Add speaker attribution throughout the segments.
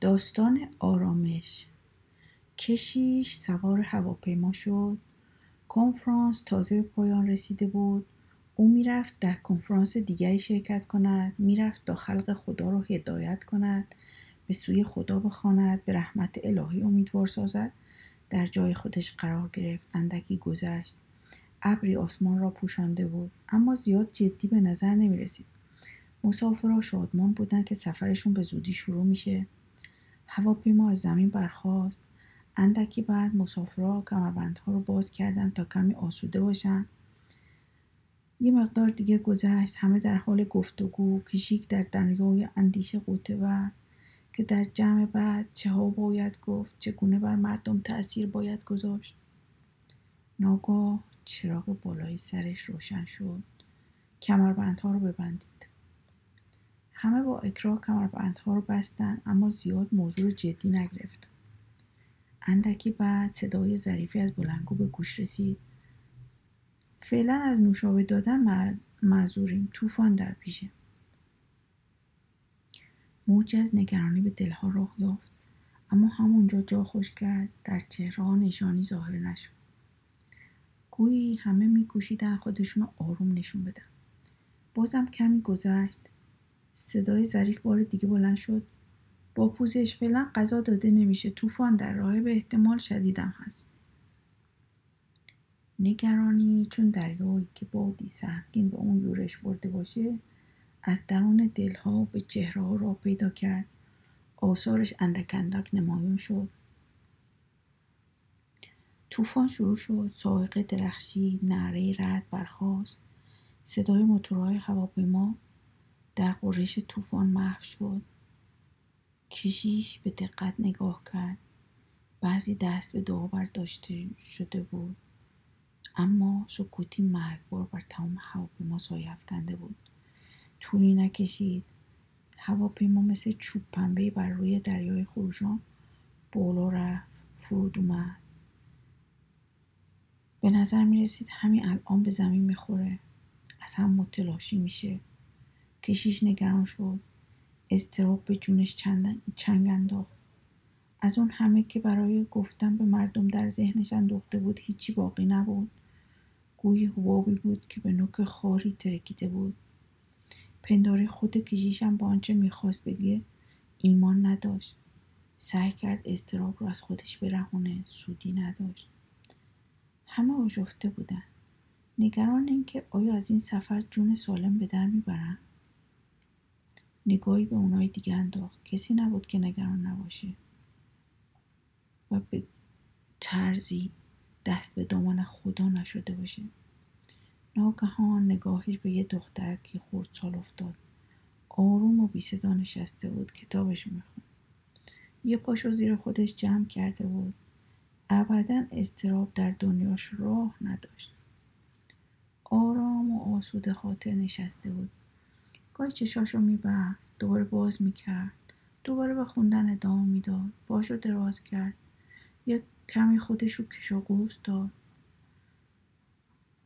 Speaker 1: داستان آرامش. کشیش سوار هواپیما شد. کنفرانس تازه به پایان رسیده بود. او می‌رفت در کنفرانس دیگری شرکت کند. می‌رفت تا خلق خدا را هدایت کند. به سوی خدا بخواند. به رحمت الهی امیدوار سازد. در جای خودش قرار گرفت. اندکی گذشت. ابری آسمان را پوشانده بود. اما زیاد جدی به نظر نمی رسید مسافرها شادمان بودند که سفرشون به زودی شروع میشه. هواپیما از زمین برخاست. اندکی بعد مسافرها کمربندها رو باز کردند تا کمی آسوده باشند یه مقدار دیگه گذشت همه در حال گفتگو کشیک در دریای اندیشه قوطه ور که در جمع بعد چه ها باید گفت چگونه بر مردم تأثیر باید گذاشت. ناگاه چراغ بالای سرش روشن شد. کمربندها رو ببندید. همه با اکراه کمربندها رو بستن اما زیاد موضوع رو جدی نگرفتن اندکی بعد صدای ظریفی از بلنگو به گوش رسید. فعلا از نوشابه دادن معذوریم طوفان در پیشه. موجی از نگرانی به دلها راه یافت اما همونجا جا خوش کرد در چهره نشانی ظاهر نشد. گویی همه میکوشیدن خودشون رو آروم نشون بدن. بازم کمی گذشت. صدای ظریف بار دیگه بلند شد. با پوزش فعلا غذا داده نمیشه. طوفان در راه به احتمال شدیدم هست. نگرانی چون دریایی که بادی سهمگین به اون یورش برده باشه از درون دلها به چهره ها را پیدا کرد. آثارش اندک اندک نمایان شد. طوفان شروع شد. سائقه درخشید نعره رد برخاست. صدای موتورهای هواپیما در قرش طوفان محو شد. کشیش به دقت نگاه کرد. بعضی دست به دعا برداشته شده بود. اما سکوتی مرگبار بر تمام هواپیما سایه افکنده بود. طولی نکشید. هواپیما مثل چوب پنبه بر روی دریای خروشان بالا رفت. فرود اومد. به نظر می رسید همین الان به زمین می‌خوره. از هم متلاشی میشه. کشیش نگران شد. اضطراب به جونش چنگ انداخت. از اون همه که برای گفتن به مردم در ذهنش انداخته بود هیچی باقی نبود. گوی حبابی بود که به نوک خاری ترکیده بود. پنداری خود کشیشم با آنچه می‌خواست بگه ایمان نداشت. سعی کرد اضطراب رو از خودش برهونه سودی نداشت. همه آشفته بودن. نگران اینکه آیا از این سفر جون سالم به در می‌برن؟ نگاهی به اونای دیگه انداخت. کسی نبود که نگران نباشه. و به ترزی دست به دامان خدا نشده باشه. ناگهان نگاهش به یه دخترکی سال افتاد. آروم و بی صدا نشسته بود. کتابش می‌خوند. یه پاشو زیر خودش جمع کرده بود. ابدا اضطراب در دنیاش راه نداشت. آرام و آسوده خاطر نشسته بود. گاهی چشاشو میبست دوباره باز می‌کرد. دوباره به خوندن ادامه می‌داد. باشو دراز کرد. یک کمی خودش رو کش و داد.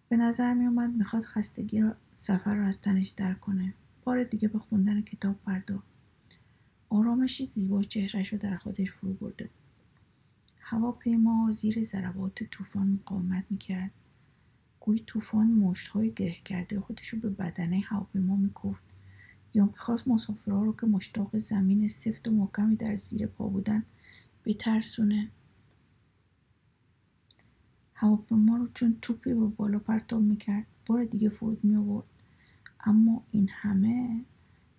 Speaker 1: به نظر می اومد می‌خواد خستگی را سفر رو از تنش در کنه. بار دیگه به خوندن کتاب پرداخت. آرامشی زیبا چهرش رو در خودش فرو برده هواپیما زیر ضربات طوفان مقاومت می‌کرد. گویی طوفان مشتهای گره کرده خودش رو به بدنه هواپیما میکفت یا می‌خواست مسافرها رو که مشتاق زمین سفت و محکمی در زیر پا بودن بترسونه. هواپیما رو چون توپی به بالا پرتاب می‌کرد بار دیگه فرود می آورد اما این همه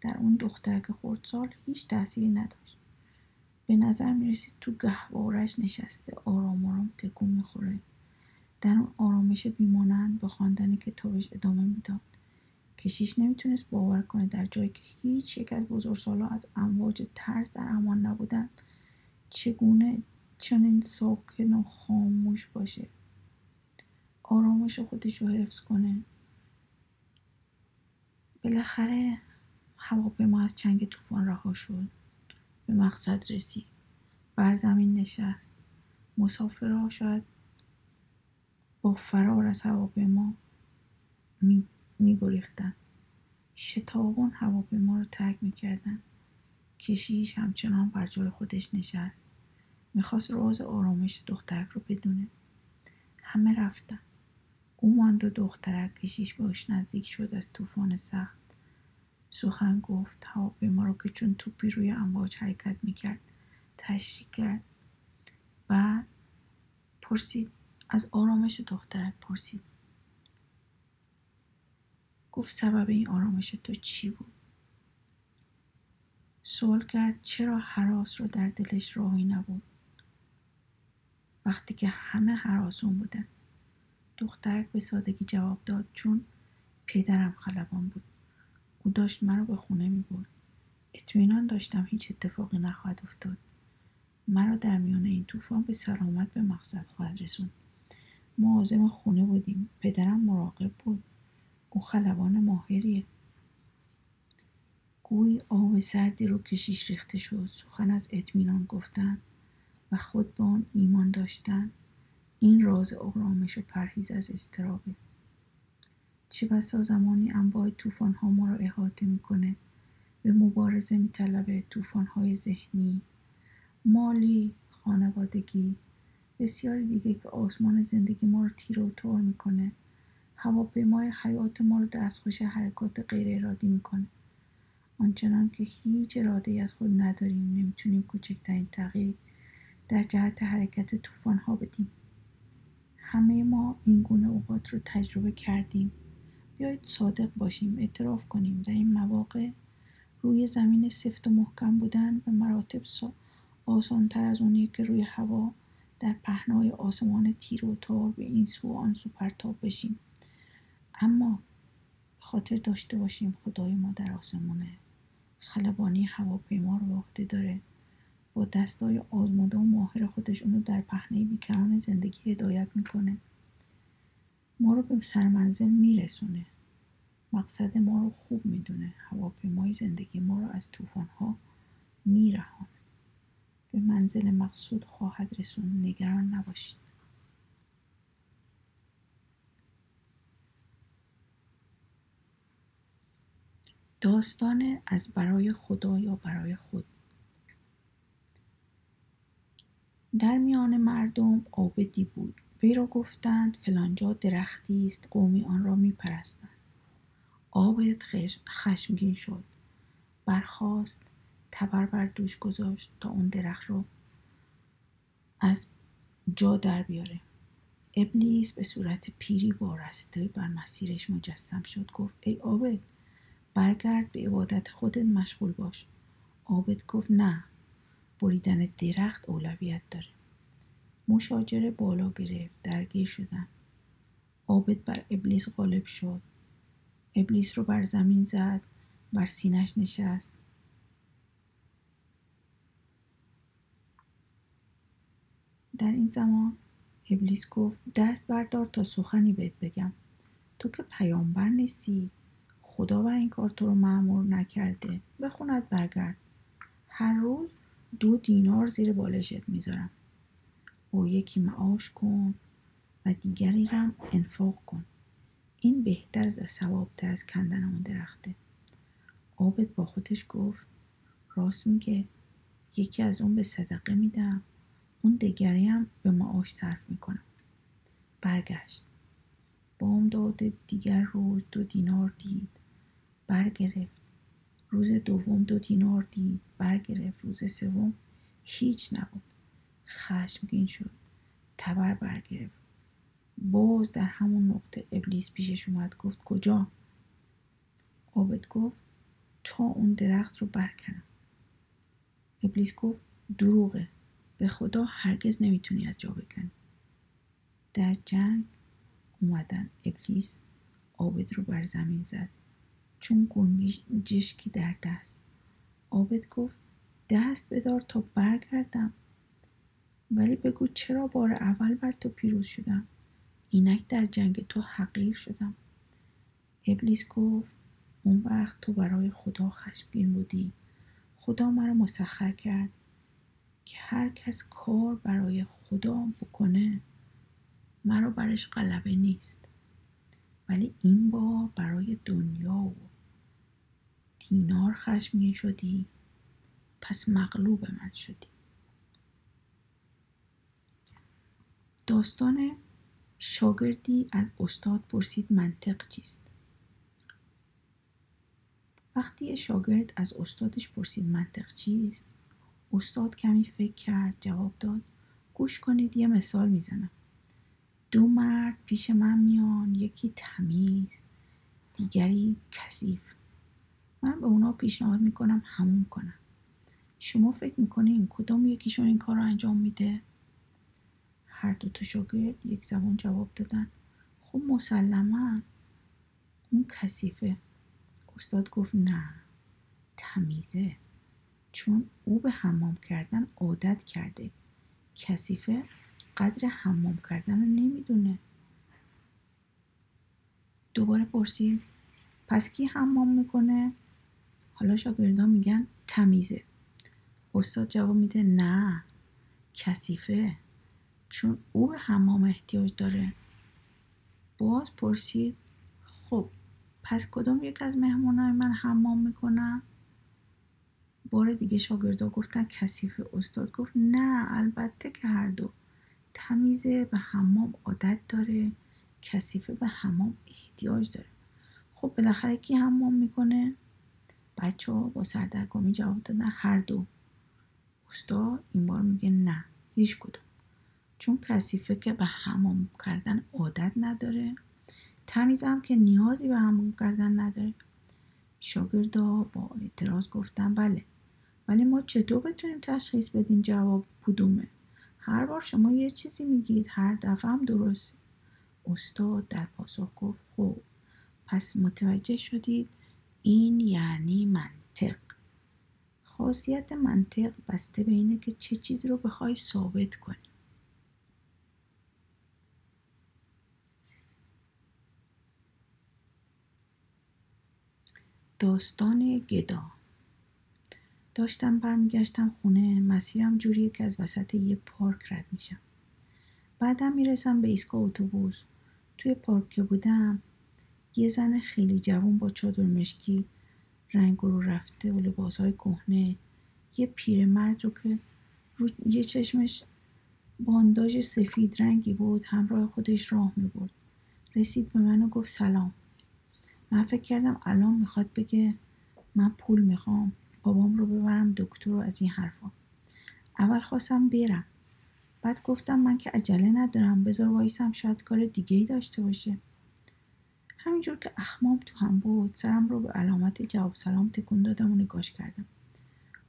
Speaker 1: در اون دخترک خردسال هیچ تأثیری نداشت. به نظر می رسید تو گهوارش نشسته آرام آرام تکون می‌خوره. در اون آرامش بیمانند به خواندن کتابش ادامه می‌داد. کشیش نمی‌تونست باور کنه در جایی که هیچ یک از بزرگسالها از امواج ترس در امان نبودند چگونه چنین ساکن و خاموش باشه؟ آرامش خودش رو حفظ کنه. بالاخره هواپیما از چنگ طوفان رها شد. به مقصد رسید. بر زمین نشست. مسافرها شاید با فرار از هواپیما گریختن شتابان هواپیما رو ترک می‌کردن. کشیش همچنان بر جای خودش نشست. می‌خواست راز آرامش دخترک رو بدونه. همه رفتن. او ماند و دخترک کشیش باش نزدیک شد از طوفان سخت. سخن گفت. هواپیما رو که چون توپی روی امواج حرکت می‌کرد تشریح کرد. و پرسید. از آرامش دخترک پرسید. گفت سبب این آرامش تو چی بود؟ سوال کرد چرا حراس رو در دلش راهی نبود؟ وقتی که همه حراسون بودن. دخترک به سادگی جواب داد چون پدرم خلبان بود. او داشت مرا به خونه می برد. اطمینان داشتم هیچ اتفاقی نخواهد افتاد. مرا در میان این طوفان به سلامت به مقصد خواهد رسوند. عازم خونه بودیم. پدرم مراقب بود. او خلبان ماهریه. گوی آب سردی رو کشیش ریخته شد سخن از اطمینان گفتن و خود به آن ایمان داشتن این راز آرامش و پرهیز از استرابه چه بسا زمانی انواع طوفان ها ما را احاطه می‌کنه به مبارزه میطلبه طوفان های ذهنی. مالی خانوادگی بسیاری دیگه که آسمان زندگی ما رو تیر و تار می‌کنه. هواپیمای حیات ما رو دستخوش حرکات غیر ارادی می‌کنه. آنچنان که هیچ اراده از خود نداریم نمی‌تونیم کوچکترین تغییر در جهت حرکت طوفان ها بدیم. همه ما این گونه اوقات رو تجربه کردیم. بیایید صادق باشیم اعتراف کنیم در این مواقع روی زمین سفت و محکم بودن به مراتب آسانتر از اونیه که روی هوا در پهنای آسمان تیر و تار به این سو آن سو پرتاب بشیم. اما خاطر داشته باشیم خدای ما در آسمانه خلبانی هواپیما رو به داره. با دستای آزموده و ماهر خودش اونو در پهنه بیکران زندگی هدایت می‌کنه. ما رو به سرمنزل میرسونه. مقصد ما رو خوب می‌دونه. هواپیمای زندگی ما رو از طوفانها میرهانه. به منزل مقصود خواهد رسون. نگران نباشید. داستان از برای خدا یا برای خود. در میان مردم عابدی بود. وی را گفتند فلانجا درختی است قومی آن را میپرستند. عابد خشمگین شد. برخاست تبر بر دوش گذاشت تا اون درخت رو از جا در بیاره. ابلیس به صورت پیری وارسته بر مسیرش مجسم شد. گفت ای عابد برگرد به عبادت خودت مشغول باش. عابد گفت نه بریدن درخت اولویت داره. مشاجره بالا گرفت درگیر شدن. عابد بر ابلیس غالب شد. ابلیس رو بر زمین زد بر سینش نشست. در این زمان ابلیس گفت دست بردار تا سخنی بهت بگم. تو که پیامبر نیستی. خدا بر این کار تو رو معمور نکرده. بخوند برگرد. هر روز دو دینار زیر بالشت می‌ذارم. با یکی معاش کن و دیگری هم انفاق کن. این بهتر و ثوابتر از کندن اون درخته. عابد با خودش گفت راست میگه. یکی از اون به صدقه میدم. اون دیگری هم به معاش صرف می‌کنم. برگشت. بامداد دیگر روز دو دینار دید. برگرفت. روز دوم دو دینار دید. برگرفت. روز سوم هیچ نبود. خشمگین شد. تبر برگرفت. باز در همون نقطه ابلیس پیشش اومد. گفت کجا؟ عابد گفت تا اون درخت رو برکنم. ابلیس گفت دروغه. به خدا هرگز نمی‌تونی از جا بکنی. در جنگ اومدن ابلیس عابد رو بر زمین زد. چون گنجشکی در دست. عابد گفت دست بدار تا برگردم. ولی بگو چرا بار اول بر تو پیروز شدم؟ اینک در جنگ تو حقیر شدم. ابلیس گفت اون وقت تو برای خدا خشمگین بودی. خدا مرا مسخر کرد که هر کس کار برای خدا بکنه مرا برش غلبه نیست. ولی این بار برای دنیا و دینار خشمگین شدی؟ پس مغلوب من شدی. داستان شاگردی از استاد پرسید منطق چیست؟ وقتی شاگرد از استادش پرسید منطق چیست استاد کمی فکر کرد جواب داد گوش کنید یه مثال می‌زنم. دو مرد پیش من میان یکی تمیز دیگری کثیف. من به اونا پیشنهاد می‌کنم همون کنم شما فکر می‌کنین کدام یکیشون این کار رو انجام میده؟ هر دو تا شاگرد یک زبان جواب دادن. خب مسلما اون کثیفه. استاد گفت نه تمیزه. چون او به حمام کردن عادت کرده. کثیفه قدر حمام کردن رو نمی‌دونه. دوباره پرسید پس کی حمام می‌کنه؟ حالا شاگردان میگن تمیزه. استاد جواب میده نه کثیفه. چون او به حمام احتیاج داره. باز پرسید خب پس کدام یک از مهمانای من حمام می‌کنن؟ بار دیگه شاگردا گفتن کثیفه. استاد گفت نه البته که هر دو. تمیزه به حمام عادت داره کثیفه به حمام احتیاج داره. خب بالاخره کی حمام می‌کنه؟ بچه ها با سردرگمی جواب دادن هر دو. استاد این بار میگه نه هیچ کدوم. چون کثیفه که به حمام کردن عادت نداره. تمیزم که نیازی به حمام کردن نداره. شاگردا با اعتراض گفتن بله ولی ما چطور بتونیم تشخیص بدیم جواب کدومه؟ هر بار شما یه چیزی میگید هر دفعه هم درست استاد در پاسخ گفت خب پس متوجه شدید این یعنی منطق. خاصیت منطق بسته به اینه که چه چیزی رو بخوای ثابت کنی. داستان گدا. داشتم برمیگشتم خونه مسیرم جوریه که از وسط یه پارک رد میشم. بعدم می‌رسم به ایستگاه اتوبوس. توی پارک که بودم یه زن خیلی جوان با چادر مشکی رنگ رو رفته و لباسهای کهنه. یه پیرمرد رو که رو یه چشمش بانداژ سفید رنگی بود همراه خودش راه می بود. رسید به من و گفت سلام. من فکر کردم الان می‌خواد بگه من پول می‌خوام بابام رو ببرم دکتر رو از این حرفا. اول خواستم برم. بعد گفتم من که عجله ندارم بذار وایسم شاید کار دیگه ای داشته باشه. همینجور که اخمام تو هم بود سرم رو به علامت جواب سلام تکون دادم و نگاش کردم.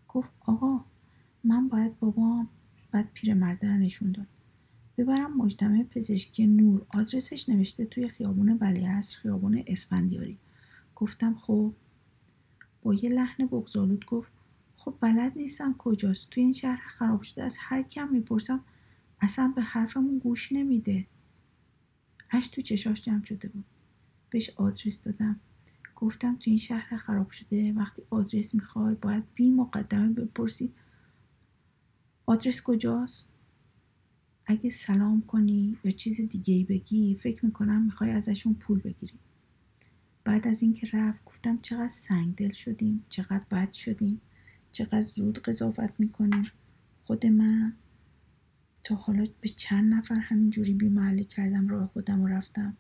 Speaker 1: گفت آقا من باید بابام بعد پیرمرده رو نشون داد. ببرم مجتمع پزشکی نور. آدرسش نوشته توی خیابون ولیعصر خیابون اسفندیاری. گفتم خب. با یه لحن بغزالود گفت خب بلد نیستم کجاست. توی این شهر خراب شده از هر کم می‌پرسم اصلا به حرفمون گوش نمیده. اش تو چشاش جمع شده بود. بهش آدرس دادم. گفتم تو این شهر خراب شده وقتی آدرس می‌خوای باید بی مقدمه بپرسی. آدرس کجاست؟ اگه سلام کنی یا چیز دیگه بگی فکر می‌کنم می‌خوای ازشون پول بگیری. بعد از اینکه رفت گفتم چقدر سنگدل شدیم چقدر بد شدیم چقدر زود قضاوت می‌کنیم. خود من تا حالا به چند نفر همینجوری بیمحلی کردم راه خودم و رفتم.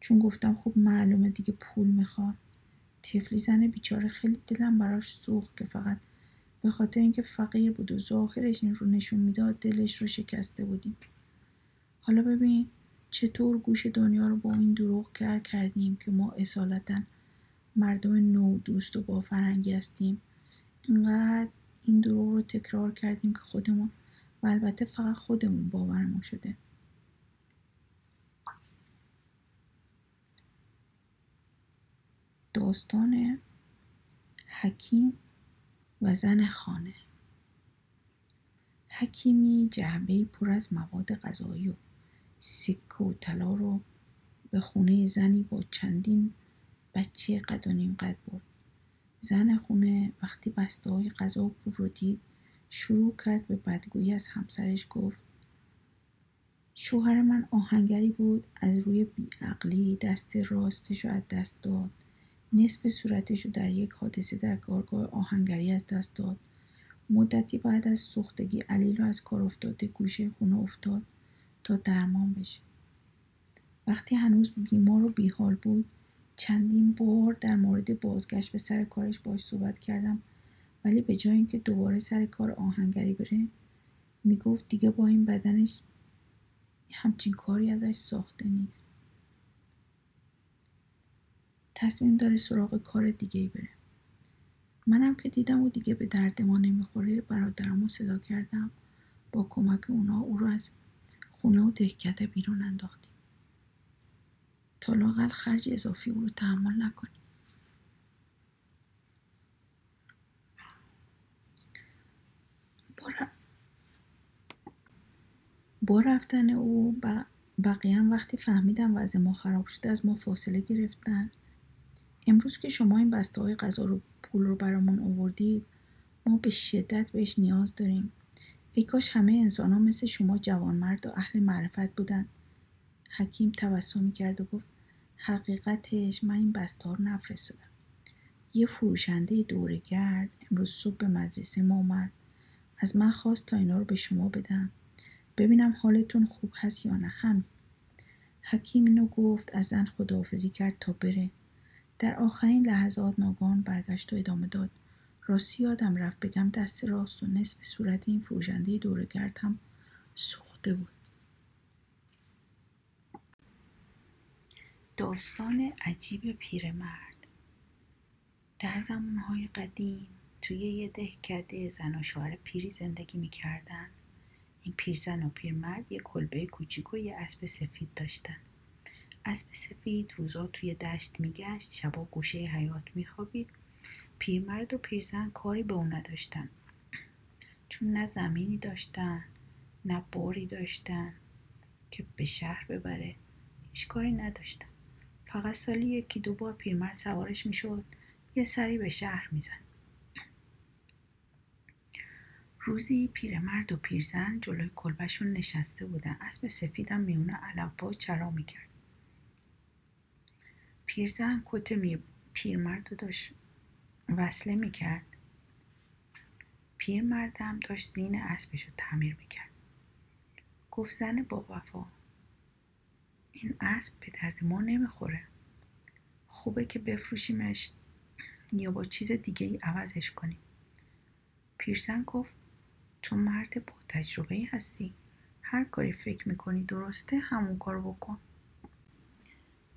Speaker 1: چون گفتم خب معلومه دیگه پول می‌خواد. تفلی زن بیچاره خیلی دلم براش سوخت که فقط به خاطر اینکه فقیر بود و ظاهرش این رو نشون می‌داد دلش رو شکسته بودیم. حالا ببین چطور گوش دنیا رو با این دروغ کر کردیم که ما اصالتا مردم نو دوست و با فرنگی هستیم. اینقدر این دروغ رو تکرار کردیم که خودمون و البته فقط خودمون باورمون شده. داستان حکیم و زن خانه. حکیمی جعبه پر از مواد غذایی و سکه و طلا رو به خونه زنی با چندین بچه قد و نیم قد برد. زن خونه وقتی بسته های غذا و رو دید شروع کرد به بدگویی از همسرش گفت شوهر من آهنگری بود از روی بیعقلی دست راستش رو از دست داد. نصف صورتش رو در یک حادثه در کارگاه آهنگری از دست داد. مدتی بعد از سوختگی علیل از کار افتاده گوشه خونه افتاد تا درمان بشه. وقتی هنوز بیمار و بیحال بود چندین بار در مورد بازگشت به سر کارش باش صحبت کردم ولی به جای اینکه دوباره سر کار آهنگری بره می‌گفت دیگه با این بدنش همچین کاری ازش ساخته نیست. تصمیم داره سراغ کار دیگه ای بره. منم که دیدم و دیگه به درد ما نمی‌خوره برادرمو صدا کردم. با کمک اونا او رو از خونه و دهکده بیرون انداختیم. تا لاقل خرج اضافی او رو تحمل نکنیم. با رفتن او بقیه هم وقتی فهمیدم وضع ما خراب شده از ما فاصله گرفتن امروز که شما این بسته های غذا رو پول رو برامون آوردید ما به شدت بهش نیاز داریم. ای کاش همه انسان ها مثل شما جوانمرد و اهل معرفت بودن. حکیم تبسمی کرد و گفت حقیقتش من این بسته ها رو نفرستادم. یه فروشنده دورگرد امروز صبح به مدرسه ما اومد. از من خواست تا اینا رو به شما بدم. ببینم حالتون خوب هست یا نه. همین. حکیم اینو گفت از زن خداحافظی کرد تا بره. در آخرین لحظات ناگان برگشت و ادامه داد. راستی یادم رفت بگم دست راست و نصف صورت این فروشنده دورگرد هم سوخته بود. داستان عجیب پیرمرد. در زمانهای قدیم توی یه دهکده زن و شوهر پیری زندگی می‌کردن. این پیرزن و پیرمرد یه کلبه کوچیک و یه اسب سفید داشتن. اسب سفید روزا توی دشت میگشت شبا گوشه حیات میخوابید. پیرمرد و پیرزن کاری به اون نداشتن. چون نه زمینی داشتن نه باری داشتن که به شهر ببره. هیچ کاری نداشتن. فقط سالی یکی دو بار پیرمرد سوارش می‌شد یه سری به شهر میزن روزی پیرمرد و پیرزن جلوی کلبشون نشسته بودن. اسب سفیدم میونه علفا چرا می‌کرد؟ پیرزن کت پیرمرد رو داشت وصله می‌کرد. پیرمردم داشت زین اسبش رو تعمیر می‌کرد. گفت زن با وفا این اسب به درد ما نمی‌خوره. خوبه که بفروشیمش یا با چیز دیگه ای عوضش کنیم. پیرزن گفت تو مرد با تجربه هستی. هر کاری فکر می‌کنی درسته همون کار بکن.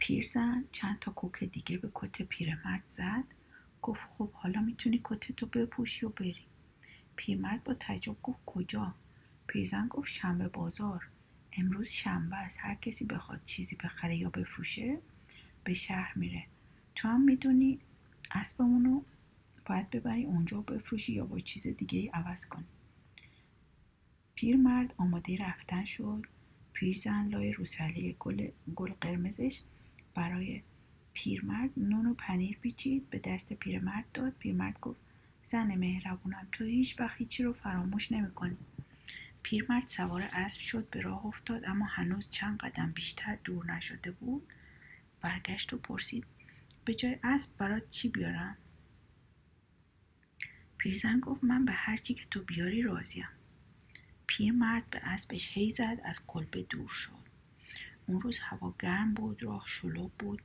Speaker 1: پیرزن چند تا کوک دیگه به کت پیرمرد زد. گفت خب حالا می‌تونی کتتو بپوشی و بری. پیرمرد با تعجب گفت کجا؟ پیرزن گفت شنبه بازار. امروز شنبه است. هر کسی بخواد چیزی بخره یا بفروشه به شهر میره. تو هم می‌دونی اسبمونو باید ببری اونجا بفروشی یا با چیز دیگه ای عوض کنی. پیرمرد آماده رفتن شد. پیرزن لای روسلی گل, گل قرمزش برای پیرمرد نون و پنیر پیچید به دست پیرمرد داد. پیرمرد گفت زن مهربونم تو هیچ وقت هیچی رو فراموش نمی‌کنی. پیرمرد سوار اسب شد به راه افتاد اما هنوز چند قدم بیشتر دور نشده بود. برگشت و پرسید به جای اسب برات چی بیارم؟ پیرزن گفت من به هر چی که تو بیاری راضیم. پیرمرد به اسبش هی زد از کلبه دور شد. اون روز هوا گرم بود راه شلوغ بود.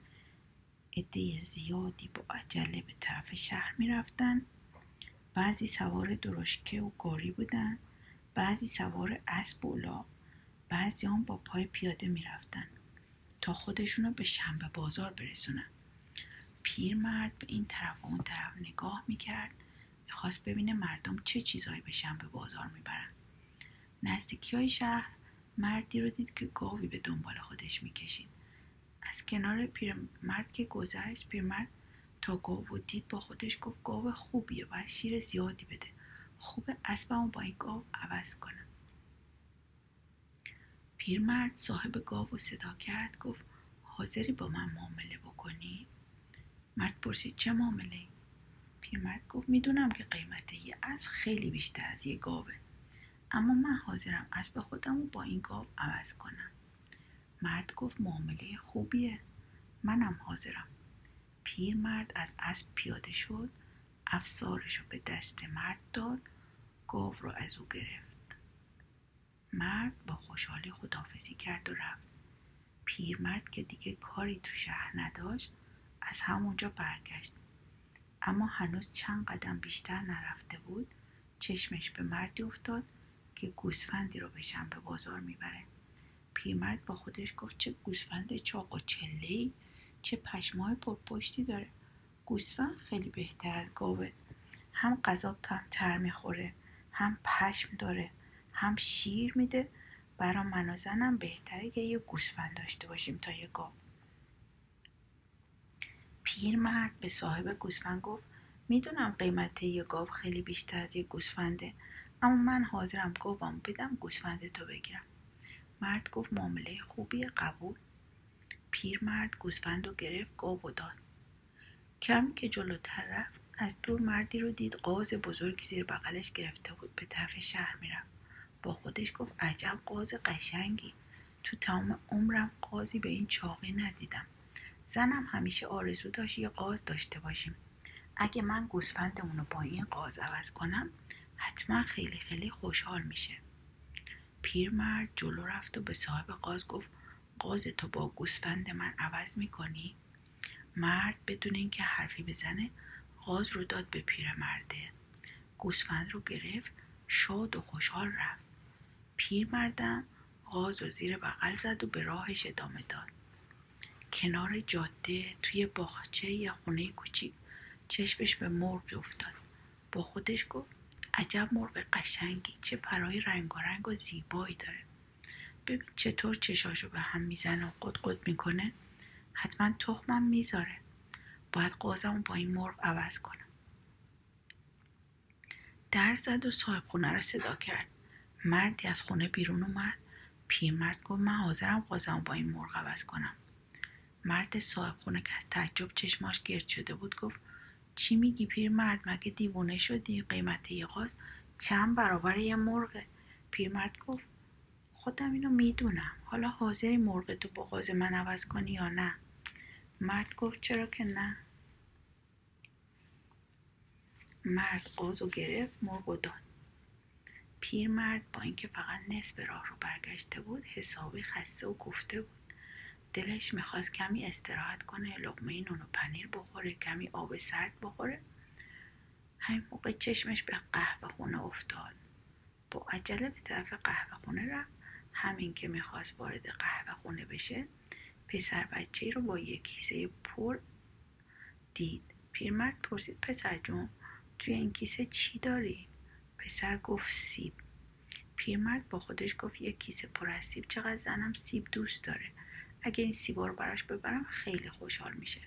Speaker 1: عده زیادی با عجله به طرف شهر می‌رفتن. بعضی سوار درشکه و گاری بودن. بعضی سوار اسب و لا بعضی هم با پای پیاده می‌رفتن تا خودشونو به شنبه بازار برسونن. پیرمرد به این طرف و اون طرف نگاه می‌کرد. می‌خواست ببینه مردم چه چیزهایی به شنبه بازار می‌برن. نزدیکی های شهر مردی رو دید که گاوی به دنبال خودش می‌کشید. از کنار پیرمرد که گذشت پیرمرد تا گاو دید با خودش گفت گاو خوبیه و شیر زیادی بده. خوب اسبمو با این گاو عوض کنم. پیرمرد صاحب گاو صدا کرد گفت حاضری با من معامله بکنی؟ مرد پرسید چه معامله؟ پیرمرد گفت می‌دونم که قیمت یه اسب خیلی بیشتر از یه گاوه. اما من حاضرم اسب خودم رو با این گاو عوض کنم. مرد گفت معامله خوبیه. منم حاضرم. پیرمرد از اسب پیاده شد افسارش رو به دست مرد داد گاو رو از او گرفت. مرد با خوشحالی خدافزی کرد و رفت. پیرمرد که دیگه کاری تو شهر نداشت از همونجا برگشت. اما هنوز چند قدم بیشتر نرفته بود چشمش به مردی افتاد که گوسفندی رو به به بازار می‌بره. پیرمرد با خودش گفت چه گوسفند چاق و چله چه پشمای پشتی داره. گوسفند خیلی بهتر از گاوه. هم غذا کمتر می‌خوره هم پشم داره هم شیر میده. برا من و زنم بهتره که یه گوسفند داشته باشیم تا یه گاو. پیرمرد به صاحب گوسفند گفت می‌دونم قیمت یه گاو خیلی بیشتر از یه گوسفنده. اما من حاضرم گاوم بدم گوسفند تو بگیرم. مرد گفت معامله خوبی قبول. پیرمرد گوسفند رو گرفت گاو و داد. کم که جلوتر رفت از دور مردی رو دید قاز بزرگی زیر بغلش گرفته بود به طرف شهر می‌رفت. با خودش گفت عجب قاز قشنگی. تو تمام عمرم قازی به این چاقی ندیدم. زنم همیشه آرزو داشت یه قاز داشته باشیم. اگه من گوسفندمون رو با این قاز عوض کنم حتما خیلی خیلی خوشحال میشه. پیرمرد جلو رفت و به صاحب قاز گفت قاز تو با گوسفند من عوض می‌کنی؟ مرد بدون اینکه حرفی بزنه قاز رو داد به پیرمرده گوسفند رو گرفت شاد و خوشحال رفت. پیرمردم غاز و زیر بغل زد و به راهش ادامه داد. کنار جاده توی باغچه یه خونه کوچیک چشمش به مرغ افتاد. با خودش گفت عجب مرغ قشنگی. چه پرای رنگ و زیبایی داره. ببین چطور چشاشو به هم می‌زنه و قد قد می‌کنه. حتما تخمم می‌ذاره. باید قازم با این مرغ عوض کنم. در زد و صاحب خونه رو صدا کرد. مردی از خونه بیرون اومد. پیرمرد گفت من حاضرم قازم با این مرغ عوض کنم. مرد صاحب خونه که از تعجب چشماش گرد شده بود گفت چی میگی پیرمرد مگه دیوونه شدی؟ قیمت یه قاز چند برابر یه مرغه؟ پیرمرد گفت خودم اینو می‌دونم. حالا حاضری مرغ تو با قاز من عوض کنی یا نه؟ مرد گفت چرا که نه. مرد قاز و گرفت مرغ و داد. پیرمرد با اینکه فقط نصف راه رو برگشته بود حسابی خسته و گفته بود. دلش می‌خواست کمی استراحت کنه لقمه نون و پنیر بخوره کمی آب سرد بخوره. همین موقع چشمش به قهوه خونه افتاد. با عجله به طرف قهوه خونه رفت. همین که می‌خواست وارد قهوه خونه بشه پسر بچه رو با یک کیسه پر دید. پیرمرد پرسید پسر جون توی این کیسه چی داری؟ پسر گفت سیب. پیرمرد با خودش گفت یک کیسه پر از سیب چقدر زنم سیب دوست داره. اگه این سیبا رو براش ببرم خیلی خوشحال میشه.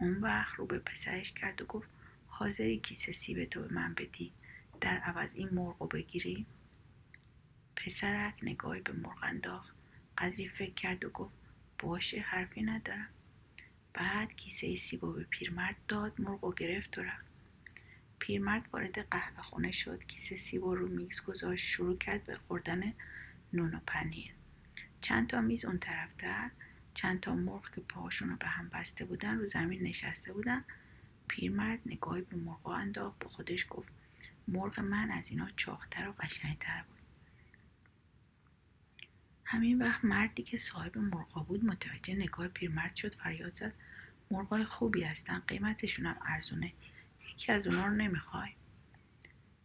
Speaker 1: اون وقت رو به پسرش کرد و گفت حاضری کیسه سیب تو به من بدی در عوض این مرغ رو بگیری؟ پسرک نگاهی به مرغ انداخت. قدری فکر کرد و گفت باشه حرفی ندارم. بعد کیسه سیبا به پیرمرد داد مرغ و گرفت و رفت. پیرمرد وارد قهوه خونه شد. کیسه سیبا رو میز گذاشت شروع کرد به خوردن نون و پنیر. چند تا میز اون طرفتر چند تا مرغ که پاهاشون رو به هم بسته بودن رو زمین نشسته بودن. پیرمرد نگاهی به مرغ انداخت به خودش گفت مرغ من از اینا چاختر و قشنگتر بود. همین وقت مردی که صاحب مرغا بود متوجه نگاه پیرمرد شد فریاد زد مرغای خوبی هستن قیمتشون هم ارزونه یکی از اونا رو نمی‌خوای.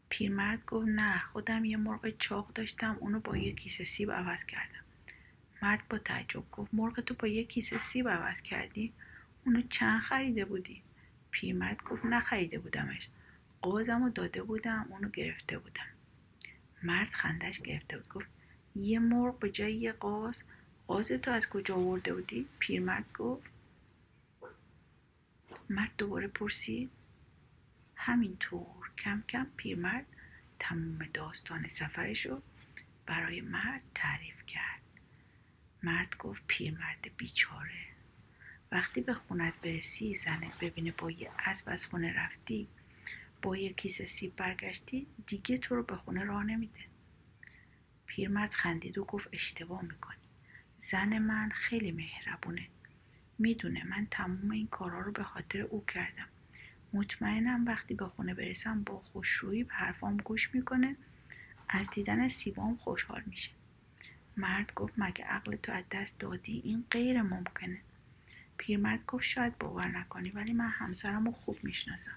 Speaker 1: پیرمرد گفت نه خودم یه مرغ چاق داشتم اونو با یه کیسه سیب عوض کردم. مرد با تعجب گفت مرغ تو با یه کیسه سیب عوض کردی؟ اونو چند خریده بودی؟ پیرمرد گفت نخریده بودمش. قوزم رو داده بودم اونو گرفته بودم. مرد خندش گرفته بود گفت یه مرغ به جای یه قاز؟ قاز تو از کجا آورده بودی؟ پیرمرد گفت مرد دوباره پرسید همینطور کم کم پیرمرد تمام داستان سفرش رو برای مرد تعریف کرد. مرد گفت پیرمرد بیچاره. وقتی به خونت برسی زنت ببینه با یه اسب از خونه رفتی با یه کیسه سیب برگشتی دیگه تو رو به خونه راه نمیده. پیرمرد خندید و گفت اشتباه می‌کنی. زن من خیلی مهربونه. می‌دونه من تمام این کارا رو به خاطر او کردم. مطمئنم وقتی به خونه برسم با خوشرویی به حرفام گوش می‌کنه از دیدن سیبام خوشحال میشه. مرد گفت مگه عقل تو از دست دادی؟ این غیر ممکنه. پیرمرد گفت شاید باور نکنی ولی من همسرم رو خوب می‌شناسم.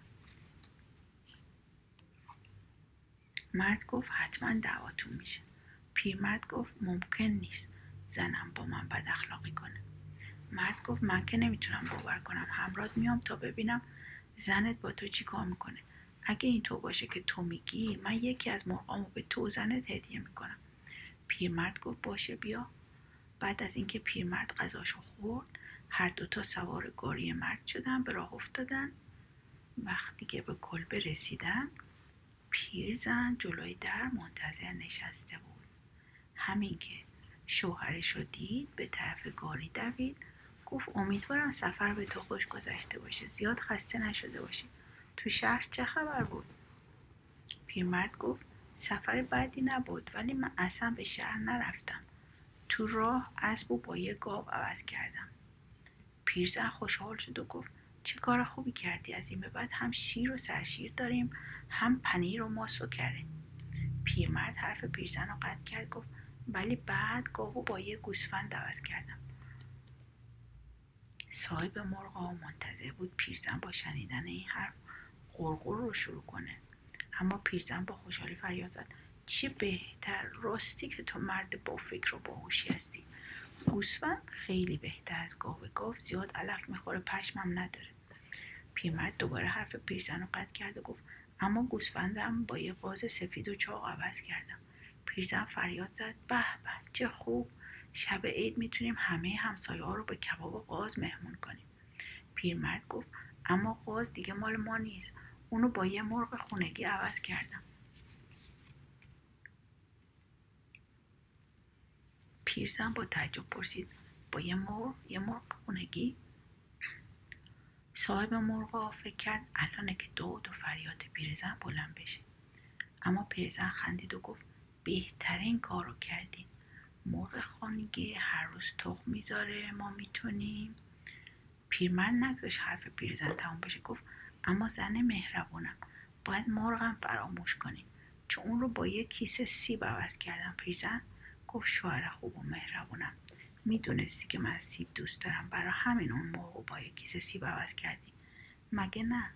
Speaker 1: مرد گفت حتما دعواتون میشه. پیرمرد گفت ممکن نیست زنم با من بد اخلاقی کنه. مرد گفت من که نمی‌تونم باور کنم. همراه میام تا ببینم زنت با تو چی کار می‌کنه. اگه این تو باشه که تو میگی من یکی از مرغامو به تو زنت هدیه می‌کنم. پیرمرد گفت باشه بیا. بعد از اینکه پیرمرد غذاشو خورد هر دوتا سوار گاری مرد شدن به راه افتادن. وقتی که به کلبه رسیدن پیرزن جلوی در منتظر نشسته بود. همین که شوهرش رو دید به طرف گاری دوید. گفت امیدوارم سفر به تو خوش گذشته باشه زیاد خسته نشده باشی. تو شهر چه خبر بود؟ پیرمرد گفت سفر بعدی نبود ولی من اصلا به شهر نرفتم. تو راه اسب و با یه گاو عوض کردم. پیرزن خوشحال شد و گفت چه کار خوبی کردی از این به بعد؟ هم شیر و سرشیر داریم هم پنیر و ماست و کردیم پیرمرد حرف پیرزن رو قطع کرد گفت ولی بعد گاو با یه گوسفند عوض کردم. صاحب مرغا منتظر بود پیرزن با شنیدن این حرف قرقر رو شروع کنه. اما پیرزن با خوشحالی فریاد زد. چه بهتر؟ راستی که تو مرد با فکر و باهوشی هستی. گوسفند خیلی بهتر از گاو گاو زیاد علف می‌خوره پشمم نداره. پیرمرد دوباره حرف پیرزن رو قطع کرد و گفت اما گوسفندم با یه باز سفید و چاق عوض کردم. پیرزن فریاد زد به به چه خوب. شب عید می‌تونیم همه همسایه ها رو به کباب و قاز مهمون کنیم. پیرمرد گفت اما قاز دیگه مال ما نیست. اونو با یه مرغ خونگی عوض کردم. پیرزن با تعجب پرسید با یه مرغ یه مرغ خونگی؟ صاحب مرغ فکر کرد الانه که دود و فریاد پیرزن بلند بشه. اما پیرزن خندید و گفت بهترین کار رو کردین مرغ خانگی هر روز تخم می‌ذاره ما می‌تونیم. پیرمرد نگذاشت حرف پیرزن تموم بشه گفت اما زن مهربونم. باید مرغم فراموش کنیم چون اون رو با یه کیسه سیب عوض کردم پیرزن گفت شوهر خوب و مهربونم. می‌دونستی که من سیب دوست دارم. برای همین اون مرغ با یه کیسه سیب عوض کردی. مگه نه؟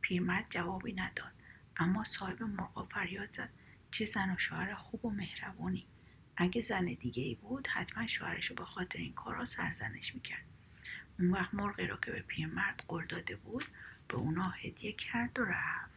Speaker 1: پیرمرد جوابی نداد. اما صاحب مرغا فریاد زد. چه زن و شوهر خوب و مهربونی. اگه زن دیگه ای بود حتما شوهرش رو به خاطر این کارا سرزنش می‌کرد. اون وقت مرغی رو که به پیرمرد قول داده بود به اونا هدیه کرد و رفت.